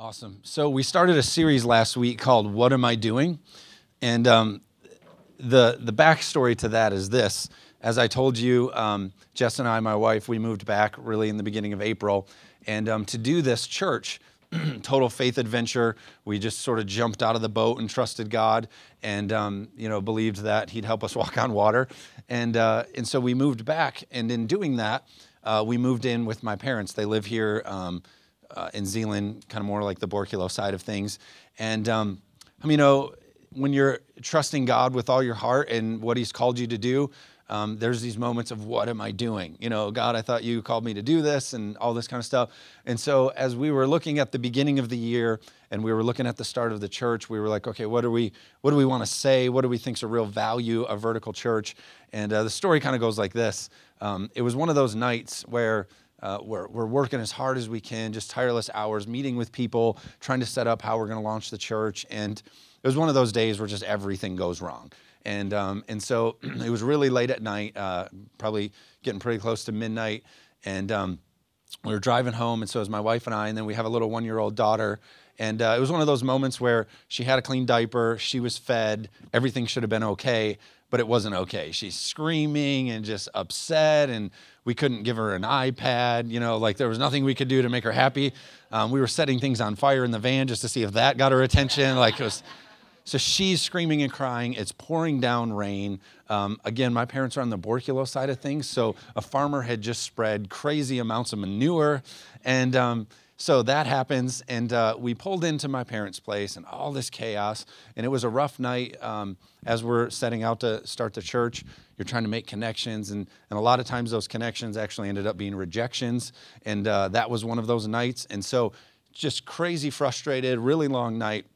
Awesome. So we started a series last week called "What Am I Doing," and um, the the backstory to that is this. As I told you, um, Jess and I, my wife, we moved back really in the beginning of April, and um, to do this church, total faith adventure. We just sort of jumped out of the boat and trusted God, and um, you know believed that He'd help us walk on water, and uh, and so we moved back. And in doing that, uh, we moved in with my parents. They live here um, uh, in Zeeland, kind of more like the Borculo side of things. And um, I mean, you know, when you're trusting God with all your heart and what He's called you to do, um, there's these moments of what am I doing? You know, God, I thought you called me to do this and all this kind of stuff. And so as we were looking at the beginning of the year and we were looking at the start of the church, we were like, okay, what do we what do we want to say? What do we think is a real value of vertical church? And uh, the story kind of goes like this. Um, it was one of those nights where uh, we're, we're working as hard as we can, just tireless hours, meeting with people, trying to set up how we're going to launch the church. And it was one of those days where just everything goes wrong. And, um, and so it was really late at night, uh, probably getting pretty close to midnight. And um, we were driving home, and so was my wife and I, and then we have a little one year old daughter. And uh, it was one of those moments where she had a clean diaper, she was fed, everything should have been okay but it wasn't okay. She's screaming and just upset, and we couldn't give her an iPad. You know, like there was nothing we could do to make her happy. Um, we were setting things on fire in the van just to see if that got her attention. Like it was. So she's screaming and crying. It's pouring down rain. Um, again, my parents are on the Borculo side of things. So a farmer had just spread crazy amounts of manure. And um, so that happens, and uh, we pulled into my parents' place, and all this chaos. And it was a rough night. Um, as we're setting out to start the church, you're trying to make connections, and, and a lot of times those connections actually ended up being rejections. And uh, that was one of those nights. And so, just crazy frustrated, really long night.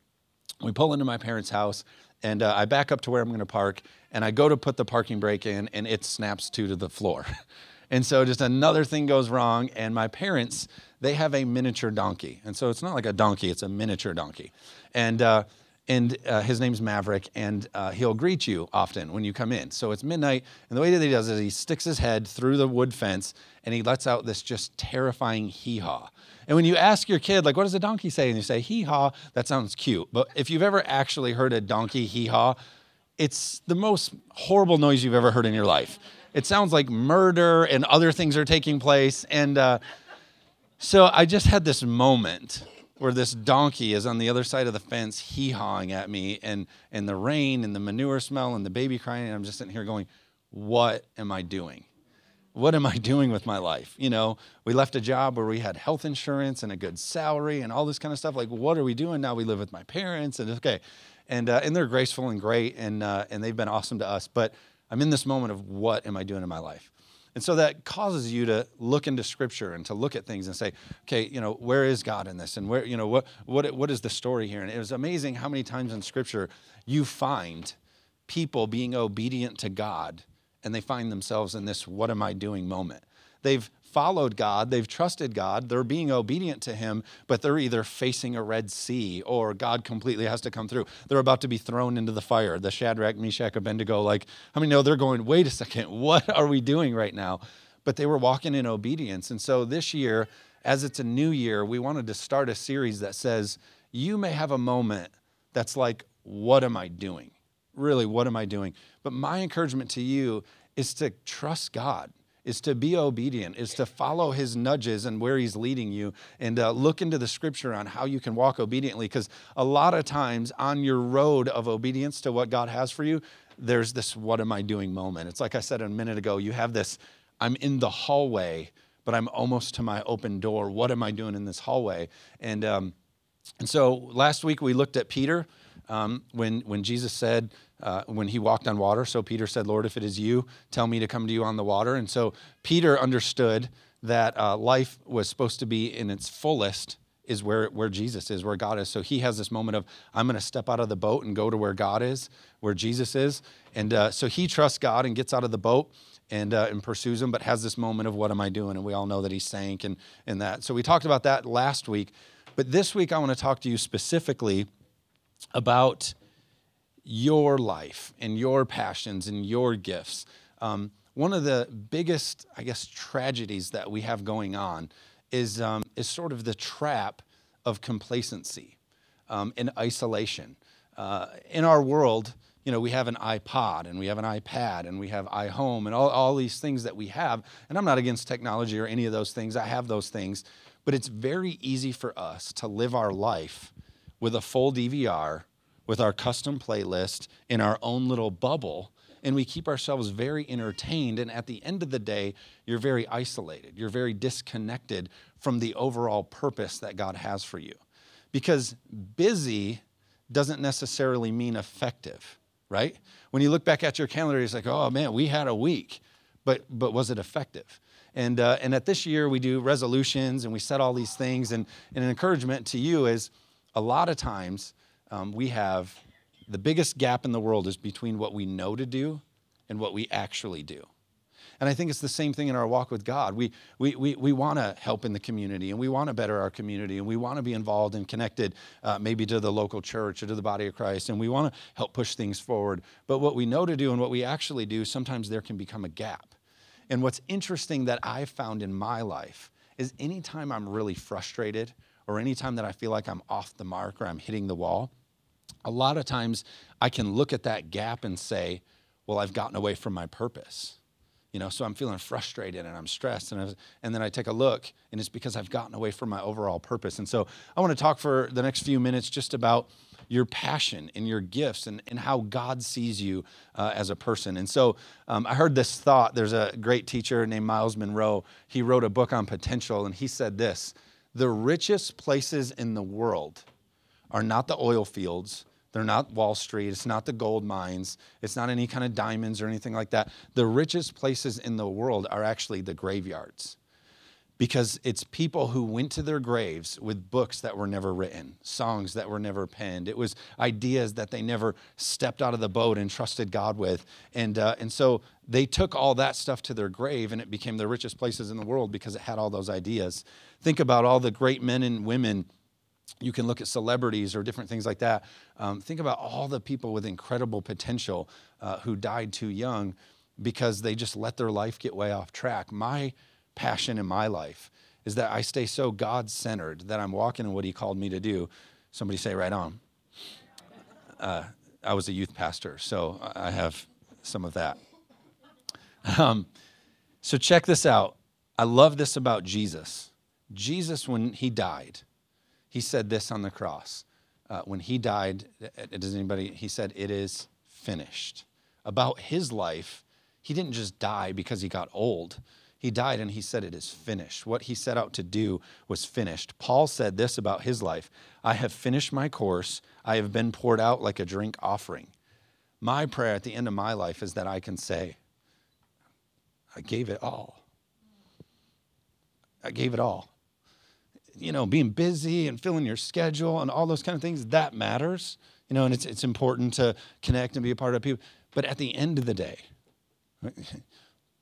We pull into my parents' house, and uh, I back up to where I'm going to park, and I go to put the parking brake in, and it snaps to to the floor. and so, just another thing goes wrong, and my parents they have a miniature donkey. And so it's not like a donkey, it's a miniature donkey. And, uh, and uh, his name's Maverick, and uh, he'll greet you often when you come in. So it's midnight, and the way that he does is he sticks his head through the wood fence and he lets out this just terrifying hee haw. And when you ask your kid, like, what does a donkey say? And you say, hee haw, that sounds cute. But if you've ever actually heard a donkey hee haw, it's the most horrible noise you've ever heard in your life. It sounds like murder and other things are taking place. And, uh, so I just had this moment where this donkey is on the other side of the fence hee hawing at me, and, and the rain and the manure smell and the baby crying. And I'm just sitting here going, What am I doing? What am I doing with my life? You know, we left a job where we had health insurance and a good salary and all this kind of stuff. Like, what are we doing now? We live with my parents, and okay, and uh, and they're graceful and great, and uh, and they've been awesome to us. But I'm in this moment of what am I doing in my life? And so that causes you to look into scripture and to look at things and say, okay, you know, where is God in this? And where, you know, what, what, what is the story here? And it was amazing how many times in scripture you find people being obedient to God and they find themselves in this what am I doing moment. They've followed God, they've trusted God, they're being obedient to Him, but they're either facing a Red Sea or God completely has to come through. They're about to be thrown into the fire. The Shadrach, Meshach, Abednego, like, I mean, no, they're going, wait a second, what are we doing right now? But they were walking in obedience. And so this year, as it's a new year, we wanted to start a series that says, you may have a moment that's like, what am I doing? Really, what am I doing? But my encouragement to you is to trust God is to be obedient, is to follow his nudges and where he's leading you, and uh, look into the scripture on how you can walk obediently. Because a lot of times on your road of obedience to what God has for you, there's this what am I doing moment. It's like I said a minute ago, you have this I'm in the hallway, but I'm almost to my open door. What am I doing in this hallway? And, um, and so last week we looked at Peter um, when, when Jesus said, uh, when he walked on water. So Peter said, Lord, if it is you, tell me to come to you on the water. And so Peter understood that uh, life was supposed to be in its fullest is where, where Jesus is, where God is. So he has this moment of, I'm going to step out of the boat and go to where God is, where Jesus is. And uh, so he trusts God and gets out of the boat and, uh, and pursues him, but has this moment of, what am I doing? And we all know that he sank and, and that. So we talked about that last week. But this week, I want to talk to you specifically about your life and your passions and your gifts. Um, one of the biggest, I guess, tragedies that we have going on is, um, is sort of the trap of complacency um, and isolation. Uh, in our world, you know, we have an iPod and we have an iPad and we have iHome and all, all these things that we have. And I'm not against technology or any of those things. I have those things. But it's very easy for us to live our life with a full DVR, with our custom playlist in our own little bubble. And we keep ourselves very entertained. And at the end of the day, you're very isolated. You're very disconnected from the overall purpose that God has for you. Because busy doesn't necessarily mean effective right? When you look back at your calendar, it's like, oh man, we had a week, but but was it effective? And uh, and at this year we do resolutions and we set all these things. And, and an encouragement to you is, a lot of times um, we have the biggest gap in the world is between what we know to do and what we actually do. And I think it's the same thing in our walk with God. We, we, we, we want to help in the community and we want to better our community and we want to be involved and connected uh, maybe to the local church or to the body of Christ and we want to help push things forward. But what we know to do and what we actually do, sometimes there can become a gap. And what's interesting that I've found in my life is anytime I'm really frustrated or anytime that I feel like I'm off the mark or I'm hitting the wall, a lot of times I can look at that gap and say, well, I've gotten away from my purpose you know so i'm feeling frustrated and i'm stressed and, I was, and then i take a look and it's because i've gotten away from my overall purpose. And so i want to talk for the next few minutes just about your passion and your gifts and, and how god sees you uh, as a person. And so um, i heard this thought. There's a great teacher named Myles Munroe. he wrote a book on potential and he said this the richest places in the world are not the oil fields they're not Wall Street. It's not the gold mines. It's not any kind of diamonds or anything like that. The richest places in the world are actually the graveyards because it's people who went to their graves with books that were never written, songs that were never penned. It was ideas that they never stepped out of the boat and trusted God with. And, uh, and so they took all that stuff to their grave and it became the richest places in the world because it had all those ideas. Think about all the great men and women you can look at celebrities or different things like that. Um, think about all the people with incredible potential uh, who died too young because they just let their life get way off track. My passion in my life is that I stay so God centered that I'm walking in what He called me to do. Somebody say, right on. Uh, I was a youth pastor, so I have some of that. Um, so check this out. I love this about Jesus. Jesus, when He died, he said this on the cross. Uh, when he died, uh, uh, does anybody, he said, it is finished. About his life, he didn't just die because he got old. He died and he said, It is finished. What he set out to do was finished. Paul said this about his life I have finished my course. I have been poured out like a drink offering. My prayer at the end of my life is that I can say, I gave it all. I gave it all you know, being busy and filling your schedule and all those kind of things, that matters. You know, and it's, it's important to connect and be a part of people. But at the end of the day,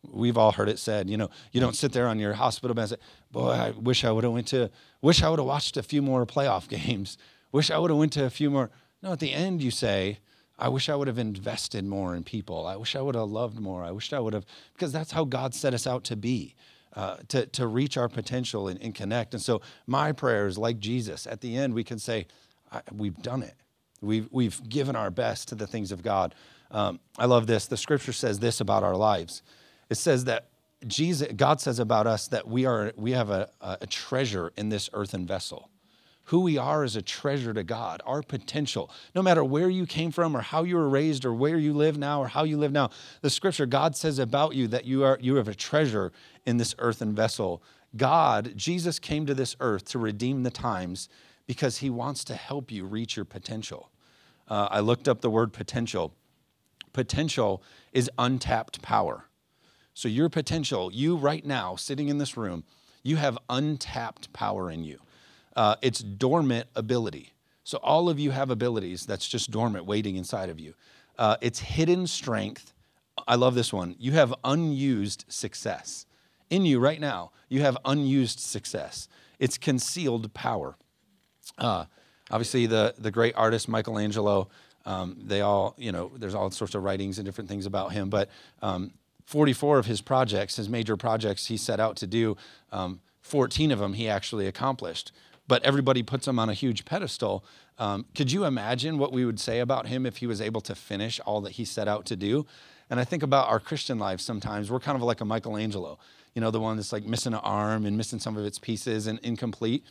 we've all heard it said, you know, you don't sit there on your hospital bed and say, boy, I wish I would have went to, wish I would have watched a few more playoff games. Wish I would have went to a few more. No, at the end you say, I wish I would have invested more in people. I wish I would have loved more. I wish I would have, because that's how God set us out to be uh, to, to reach our potential and, and, connect. And so, my prayer is like Jesus. At the end, we can say, We've done it. We've, we've given our best to the things of God. Um, I love this. The scripture says this about our lives it says that Jesus, God says about us that we, are, we have a, a treasure in this earthen vessel who we are is a treasure to God, our potential. No matter where you came from or how you were raised or where you live now or how you live now, the scripture, God says about you that you, are, you have a treasure in this earthen vessel. God, Jesus came to this earth to redeem the times because he wants to help you reach your potential. Uh, I looked up the word potential. Potential is untapped power. So, your potential, you right now, sitting in this room, you have untapped power in you uh, it's dormant ability. So all of you have abilities that's just dormant, waiting inside of you. Uh, it's hidden strength. I love this one. You have unused success. In you right now, you have unused success. It's concealed power. Uh, obviously, the, the great artist Michelangelo, um, they all, you know, there's all sorts of writings and different things about him, but um, 44 of his projects, his major projects he set out to do, um, 14 of them he actually accomplished. But everybody puts him on a huge pedestal. Um, could you imagine what we would say about him if he was able to finish all that he set out to do? And I think about our Christian lives sometimes. We're kind of like a Michelangelo, you know, the one that's like missing an arm and missing some of its pieces and incomplete.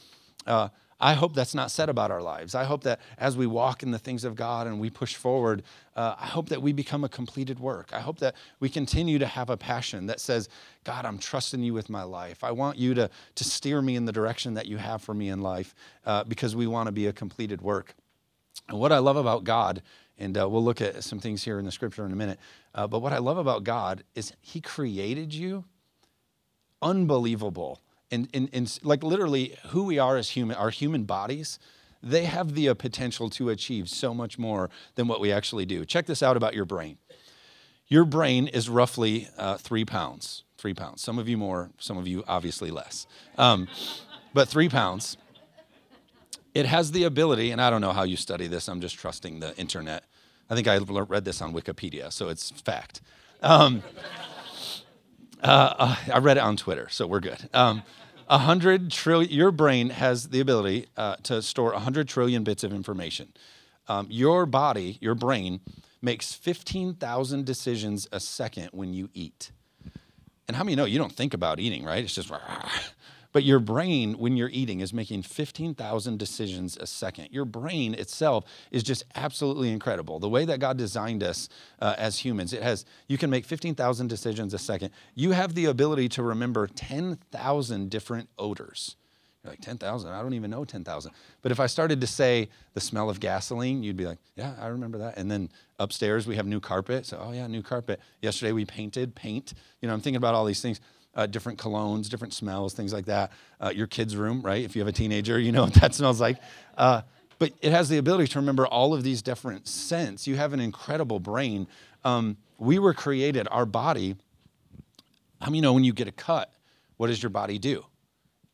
Uh, I hope that's not said about our lives. I hope that as we walk in the things of God and we push forward, uh, I hope that we become a completed work. I hope that we continue to have a passion that says, God, I'm trusting you with my life. I want you to, to steer me in the direction that you have for me in life uh, because we want to be a completed work. And what I love about God, and uh, we'll look at some things here in the scripture in a minute, uh, but what I love about God is He created you unbelievable and, and, and like literally who we are as human, our human bodies, they have the uh, potential to achieve so much more than what we actually do. Check this out about your brain. Your brain is roughly uh, three pounds. Three pounds. Some of you more, some of you obviously less. Um, but three pounds. It has the ability, and I don't know how you study this, I'm just trusting the internet. I think I read this on Wikipedia, so it's fact. Um, uh, uh, I read it on Twitter, so we're good. Um, a hundred trillion. Your brain has the ability uh, to store a hundred trillion bits of information. Um, your body, your brain, makes fifteen thousand decisions a second when you eat. And how many know you don't think about eating, right? It's just But your brain, when you're eating, is making 15,000 decisions a second. Your brain itself is just absolutely incredible. The way that God designed us uh, as humans, it has, you can make 15,000 decisions a second. You have the ability to remember 10,000 different odors. You're like, 10,000? I don't even know 10,000. But if I started to say the smell of gasoline, you'd be like, yeah, I remember that. And then upstairs we have new carpet. So, oh, yeah, new carpet. Yesterday we painted, paint. You know, I'm thinking about all these things uh, different colognes, different smells, things like that. Uh, your kid's room, right? If you have a teenager, you know what that smells like. Uh, but it has the ability to remember all of these different scents. You have an incredible brain. Um, we were created, our body. I mean, you know when you get a cut, what does your body do?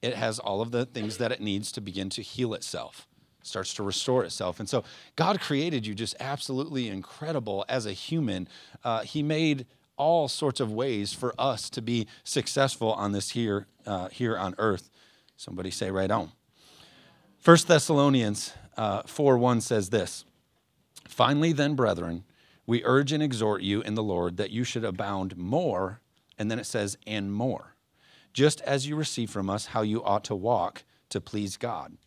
It has all of the things that it needs to begin to heal itself starts to restore itself. And so God created you just absolutely incredible as a human. Uh, he made all sorts of ways for us to be successful on this here, uh, here on earth. Somebody say right on. 1 Thessalonians uh, 4 1 says this Finally, then, brethren, we urge and exhort you in the Lord that you should abound more, and then it says, and more, just as you receive from us how you ought to walk to please God.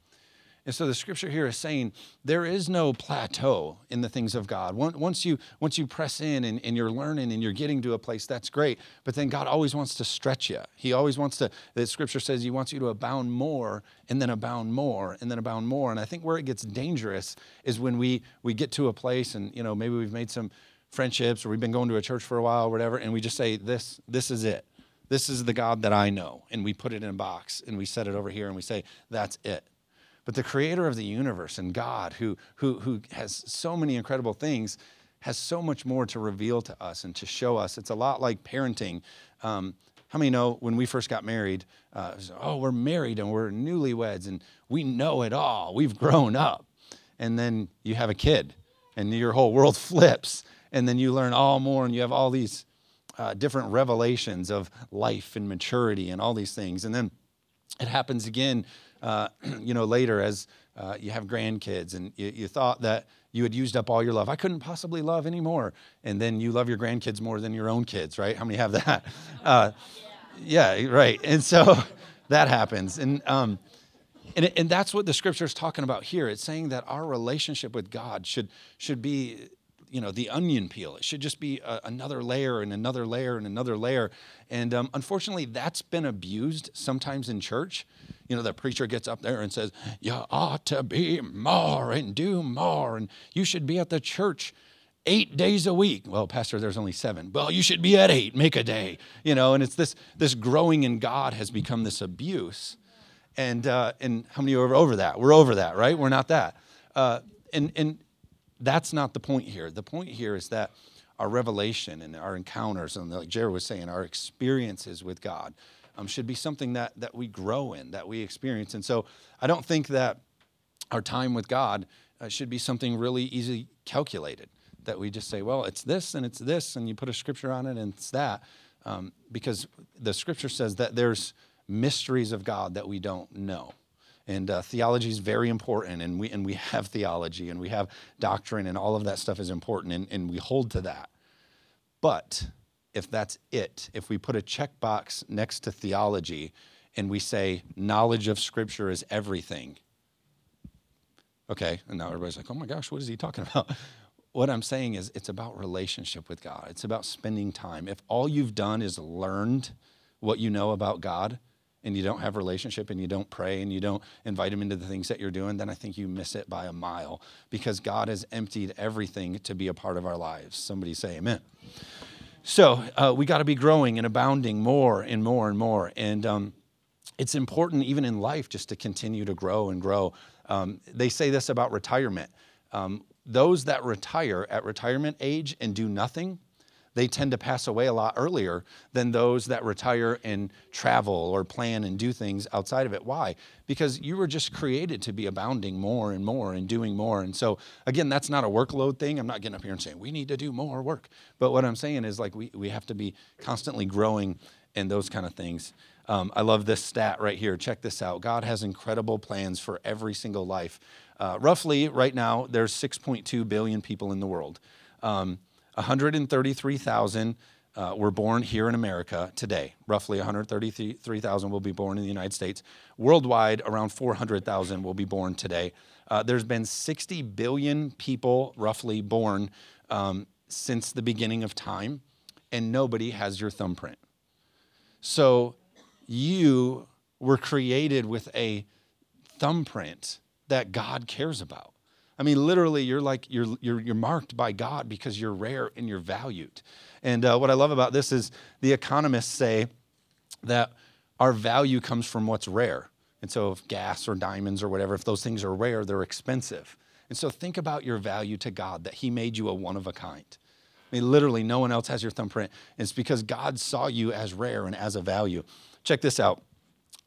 And so the scripture here is saying there is no plateau in the things of God. Once you, once you press in and, and you're learning and you're getting to a place, that's great. But then God always wants to stretch you. He always wants to, the scripture says He wants you to abound more and then abound more and then abound more. And I think where it gets dangerous is when we, we get to a place and, you know, maybe we've made some friendships or we've been going to a church for a while or whatever, and we just say, this, this is it. This is the God that I know. And we put it in a box and we set it over here and we say, that's it but the creator of the universe and God, who, who, who has so many incredible things, has so much more to reveal to us and to show us. It's a lot like parenting. Um, how many know when we first got married, uh, was, oh, we're married and we're newlyweds and we know it all. We've grown up. And then you have a kid and your whole world flips. And then you learn all more and you have all these uh, different revelations of life and maturity and all these things. And then it happens again uh, you know, later as uh, you have grandkids and you, you, thought that you had used up all your love. I couldn't possibly love anymore. And then you love your grandkids more than your own kids, right? How many have that? Uh, yeah, right. And so that happens. And, um, and, and that's what the scripture is talking about here. It's saying that our relationship with God should, should be you know the onion peel it should just be a, another layer and another layer and another layer and um, unfortunately that's been abused sometimes in church you know, the preacher gets up there and says, You ought to be more and do more, and you should be at the church eight days a week. Well, Pastor, there's only seven. Well, you should be at eight, make a day. You know, and it's this this growing in God has become this abuse. And uh, and how many are over that? We're over that, right? We're not that. Uh, and and that's not the point here. The point here is that our revelation and our encounters, and like Jared was saying, our experiences with God um, should be something that, that we grow in, that we experience. And so I don't think that our time with God uh, should be something really easily calculated, that we just say, well, it's this and it's this, and you put a scripture on it and it's that. Um, because the scripture says that there's mysteries of God that we don't know. And uh, theology is very important, and we, and we have theology, and we have doctrine, and all of that stuff is important, and, and we hold to that. But if that's it, if we put a checkbox next to theology and we say knowledge of Scripture is everything, okay, and now everybody's like, oh my gosh, what is he talking about? what I'm saying is it's about relationship with God. It's about spending time. If all you've done is learned what you know about God and you don't have relationship and you don't pray and you don't invite him into the things that you're doing, then I think you miss it by a mile because God has emptied everything to be a part of our lives. Somebody say amen. So uh, we got to be growing and abounding more and more and more. And um, it's important, even in life, just to continue to grow and grow. Um, they say this about retirement. Um, those that retire at retirement age and do nothing, they tend to pass away a lot earlier than those that retire and travel or plan and do things outside of it. Why? Because you were just created to be abounding more and more and doing more. And so, again, that's not a workload thing. I'm not getting up here and saying we need to do more work. But what I'm saying is, like, we, we have to be constantly growing and those kind of things. Um, I love this stat right here. Check this out. God has incredible plans for every single life. Uh, roughly, right now, there's 6.2 billion people in the world. Um, 133,000 uh, were born here in America today. Roughly 133,000 will be born in the United States. Worldwide, around 400,000 will be born today. Uh, there's been 60 billion people roughly born um, since the beginning of time, and nobody has your thumbprint. So you were created with a thumbprint that God cares about. I mean, literally, you're like you're you're you're marked by God because you're rare and you're valued. And uh, what I love about this is the economists say that our value comes from what's rare. And so, if gas or diamonds or whatever, if those things are rare, they're expensive. And so, think about your value to God that He made you a one of a kind. I mean, literally, no one else has your thumbprint. It's because God saw you as rare and as a value. Check this out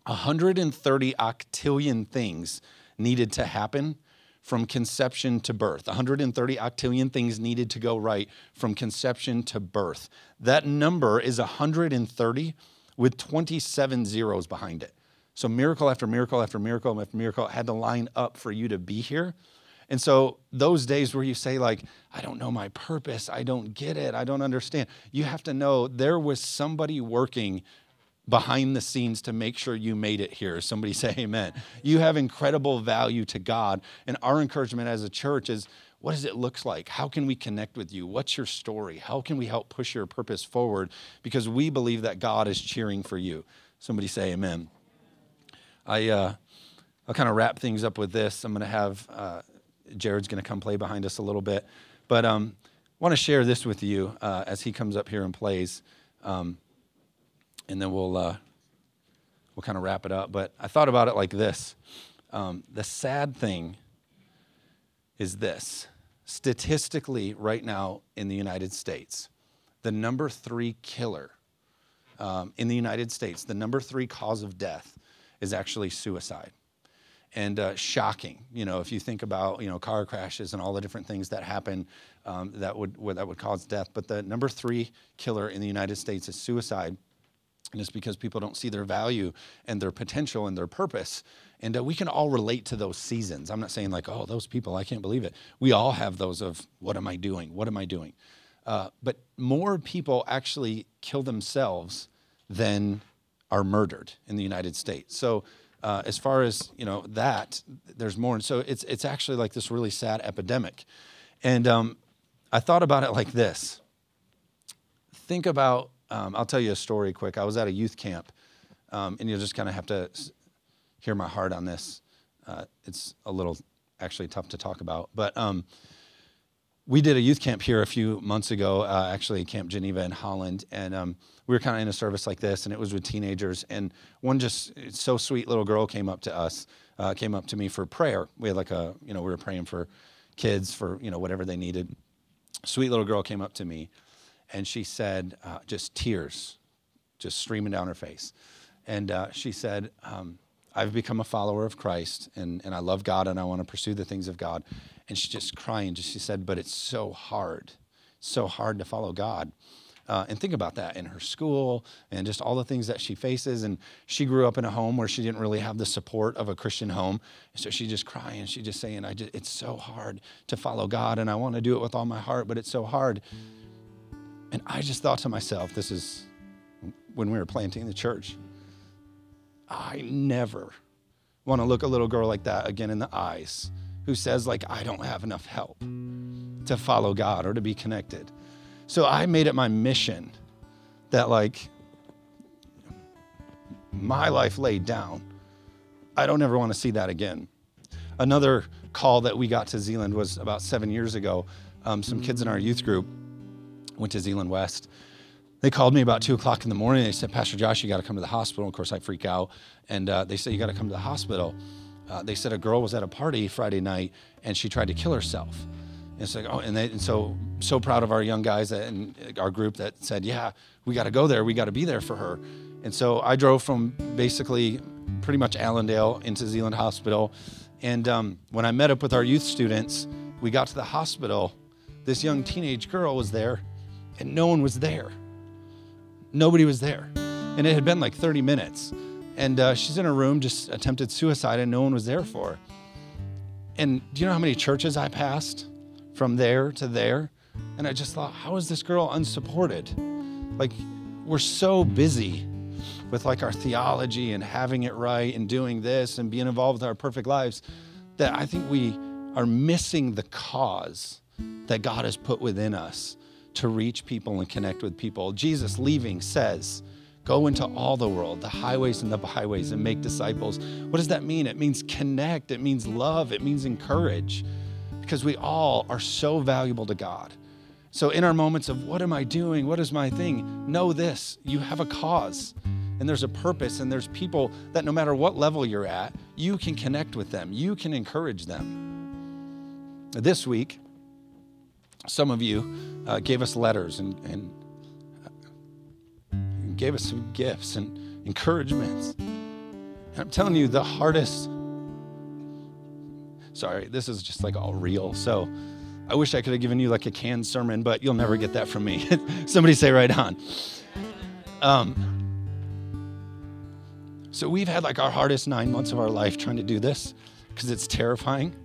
130 octillion things needed to happen from conception to birth. 130 octillion things needed to go right from conception to birth. That number is 130 with 27 zeros behind it. So miracle after miracle after miracle after miracle had to line up for you to be here. And so those days where you say like I don't know my purpose, I don't get it, I don't understand. You have to know there was somebody working behind the scenes to make sure you made it here. Somebody say amen. You have incredible value to God. And our encouragement as a church is what does it look like? How can we connect with you? What's your story? How can we help push your purpose forward? Because we believe that God is cheering for you. Somebody say amen. I, uh, I'll kind of wrap things up with this. I'm going to have uh, Jared's going to come play behind us a little bit. But um, I want to share this with you uh, as he comes up here and plays. Um, and then we'll uh, we'll kind of wrap it up. But I thought about it like this: um, the sad thing is this. Statistically, right now in the United States, the number three killer um, in the United States, the number three cause of death is actually suicide. And uh, shocking, you know, if you think about you know car crashes and all the different things that happen um, that would that would cause death. But the number three killer in the United States is suicide. And it's because people don't see their value and their potential and their purpose. And uh, we can all relate to those seasons. I'm not saying like, oh, those people, I can't believe it. We all have those of, what am I doing? What am I doing? Uh, but more people actually kill themselves than are murdered in the United States. So uh, as far as you know that, there's more. And so it's it's actually like this really sad epidemic. And um, I thought about it like this. Think about um, I'll tell you a story quick. I was at a youth camp, um, and you'll just kind of have to hear my heart on this. Uh, it's a little actually tough to talk about, but um, we did a youth camp here a few months ago, uh, actually Camp Geneva in Holland, and um, we were kind of in a service like this, and it was with teenagers. And one just so sweet little girl came up to us, uh, came up to me for prayer. We had like a, you know, we were praying for kids for you know whatever they needed. Sweet little girl came up to me and she said, uh, just tears just streaming down her face. And uh, she said, um, I've become a follower of Christ and, and I love God and I want to pursue the things of God. And she's just crying. Just, she said, but it's so hard, so hard to follow God. Uh, and think about that in her school and just all the things that she faces. And she grew up in a home where she didn't really have the support of a Christian home. So she just crying. She just saying, I just, it's so hard to follow God and I want to do it with all my heart, but it's so hard. And I just thought to myself, this is when we were planting the church. I never want to look a little girl like that again in the eyes who says like I don't have enough help to follow God or to be connected. So I made it my mission that, like, my life laid down. I don't ever want to see that again. Another call that we got to Zeeland was about seven years ago. Um, some kids in our youth group went to Zeeland West. They called me about two o'clock in the morning. They said, Pastor Josh, you got to come to the hospital. Of course, I freak out. And uh, they said, You got to come to the hospital. Uh, they said a girl was at a party Friday night and she tried to kill herself. And like, oh, and, they, and so so proud of our young guys and our group that said, yeah, we got to go there. We got to be there for her. And so I drove from basically pretty much Allendale into Zeeland Hospital. And um, when I met up with our youth students, we got to the hospital. This young teenage girl was there, and no one was there. Nobody was there. And it had been like 30 minutes. And uh, she's in a room, just attempted suicide, and no one was there for her. And do you know how many churches I passed? from there to there. And I just thought, how is this girl unsupported? Like, we're so busy with like our theology and having it right and doing this and being involved with our perfect lives that I think we are missing the cause that God has put within us to reach people and connect with people. Jesus leaving says, Go into all the world, the highways and the byways, and make disciples. What does that mean? It means connect, it means love, it means encourage because we all are so valuable to God. So, in our moments of what am I doing? What is my thing? Know this you have a cause and there's a purpose, and there's people that no matter what level you're at, you can connect with them, you can encourage them. This week, some of you uh, gave us letters and, and uh, gave us some gifts and encouragements. And I'm telling you, the hardest Sorry, this is just like all real. So I wish I could have given you like a canned sermon, but you'll never get that from me. Somebody say right on. Um, so we've had like our hardest nine months of our life trying to do this because it's terrifying.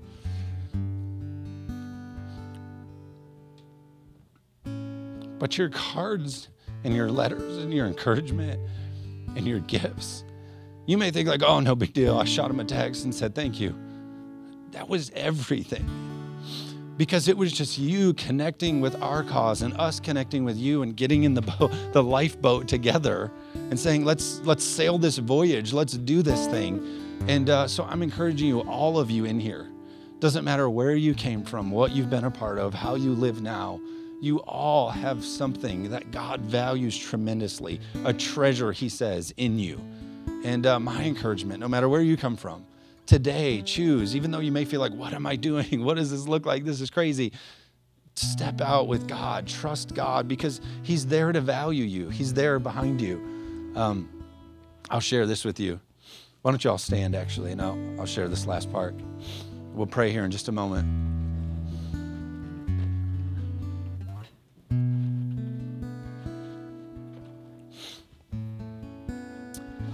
But your cards and your letters and your encouragement and your gifts, you may think like, oh, no big deal. I shot him a text and said thank you. That was everything. Because it was just you connecting with our cause and us connecting with you and getting in the boat, the lifeboat together and saying, let's, let's sail this voyage, let's do this thing. And uh, so I'm encouraging you, all of you in here, doesn't matter where you came from, what you've been a part of, how you live now, you all have something that God values tremendously, a treasure, He says, in you. And uh, my encouragement, no matter where you come from, today choose, even though you may feel like, what am I doing? What does this look like? This is crazy. Step out with God, trust God because He's there to value you, He's there behind you. Um, I'll share this with you. Why don't you all stand actually, and I'll, I'll share this last part. We'll pray here in just a moment.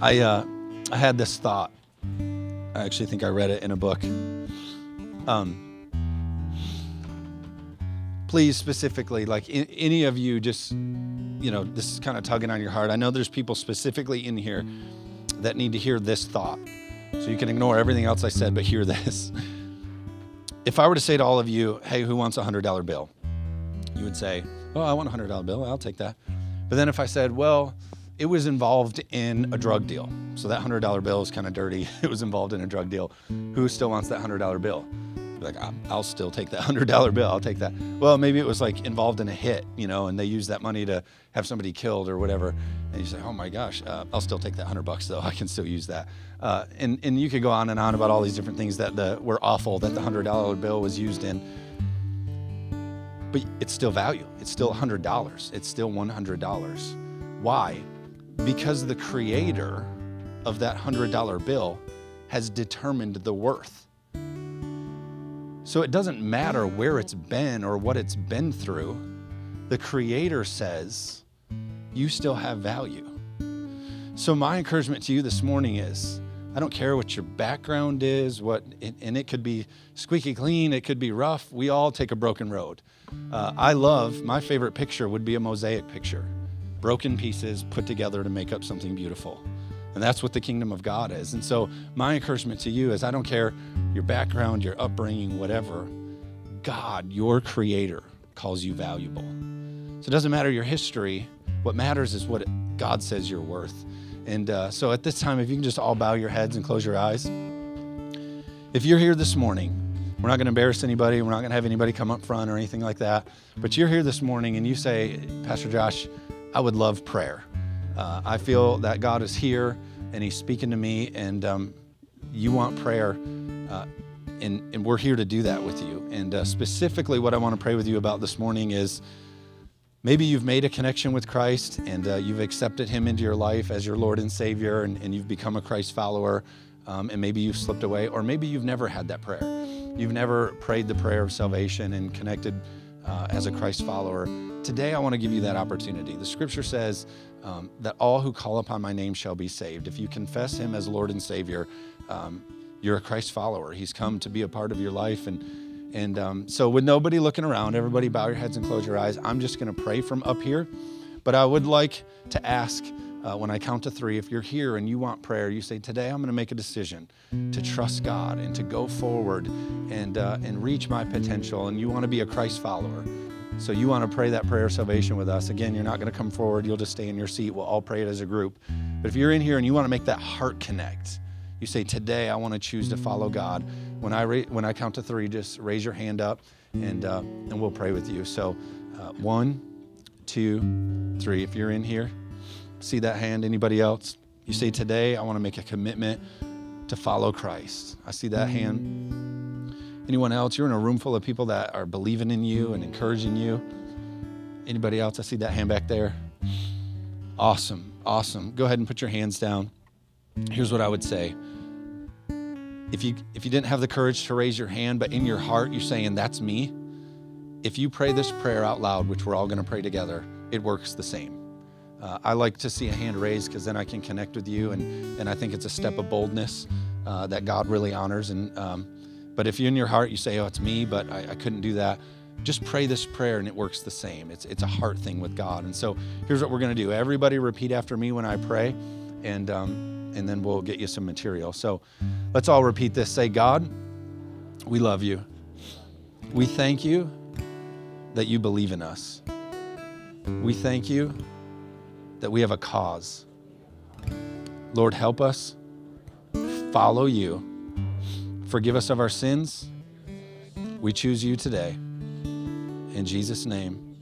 I, uh, I had this thought I actually think I read it in a book. Um, please, specifically, like in, any of you, just, you know, this is kind of tugging on your heart. I know there's people specifically in here that need to hear this thought. So you can ignore everything else I said, but hear this. If I were to say to all of you, hey, who wants a $100 bill? You would say, oh, I want a $100 bill. I'll take that. But then if I said, well, it was involved in a drug deal. So that $100 bill is kind of dirty. It was involved in a drug deal. Who still wants that $100 bill? Like, I'll still take that $100 bill. I'll take that. Well, maybe it was like involved in a hit, you know, and they used that money to have somebody killed or whatever. And you say, oh my gosh, uh, I'll still take that 100 bucks though. I can still use that. Uh, and, and you could go on and on about all these different things that the, were awful that the $100 bill was used in. But it's still value. It's still $100. It's still $100. Why? Because the creator of that $100 bill has determined the worth. So it doesn't matter where it's been or what it's been through. The creator says you still have value. So, my encouragement to you this morning is I don't care what your background is, what, and it could be squeaky clean, it could be rough. We all take a broken road. Uh, I love, my favorite picture would be a mosaic picture broken pieces put together to make up something beautiful. And that's what the kingdom of God is. And so, my encouragement to you is I don't care your background, your upbringing, whatever, God, your creator, calls you valuable. So, it doesn't matter your history. What matters is what God says you're worth. And uh, so at this time, if you can just all bow your heads and close your eyes. If you're here this morning, we're not going to embarrass anybody. We're not going to have anybody come up front or anything like that. But you're here this morning and you say, Pastor Josh, I would love prayer. Uh, I feel that God is here and He's speaking to me, and um, you want prayer. Uh, and, and, we're here to do that with you. And uh, specifically, what I want to pray with you about this morning is Maybe you've made a connection with Christ and uh, you've accepted Him into your life as your Lord and Savior, and, and you've become a Christ follower, um, and maybe you've slipped away, or maybe you've never had that prayer. You've never prayed the prayer of salvation and connected uh, as a Christ follower. Today, I want to give you that opportunity. The scripture says um, that all who call upon my name shall be saved. If you confess Him as Lord and Savior, um, you're a Christ follower. He's come to be a part of your life and and um, so, with nobody looking around, everybody bow your heads and close your eyes. I'm just going to pray from up here. But I would like to ask uh, when I count to three, if you're here and you want prayer, you say, Today I'm going to make a decision to trust God and to go forward and, uh, and reach my potential. And you want to be a Christ follower. So you want to pray that prayer of salvation with us. Again, you're not going to come forward. You'll just stay in your seat. We'll all pray it as a group. But if you're in here and you want to make that heart connect, you say, Today I want to choose to follow God. When I, when I count to three, just raise your hand up and, uh, and we'll pray with you. So, uh, one, two, three. If you're in here, see that hand. Anybody else? You say, Today I want to make a commitment to follow Christ. I see that hand. Anyone else? You're in a room full of people that are believing in you and encouraging you. Anybody else? I see that hand back there. Awesome. Awesome. Go ahead and put your hands down. Here's what I would say if you if you didn't have the courage to raise your hand, but in your heart you're saying that's me, if you pray this prayer out loud, which we're all going to pray together, it works the same. Uh, I like to see a hand raised because then I can connect with you, and and I think it's a step of boldness uh, that God really honors. And um, but if you in your heart you say, oh, it's me, but I, I couldn't do that just pray this prayer and it works the same. It's, it's a heart thing with God. And so here's what we're going to do. Everybody repeat after me when I pray. And um, and then we'll get you some material. So let's all repeat this. Say, God, we love you. We thank you that you believe in us. We thank you that we have a cause. Lord, help us follow you. Forgive us of our sins. We choose you today. In Jesus' name.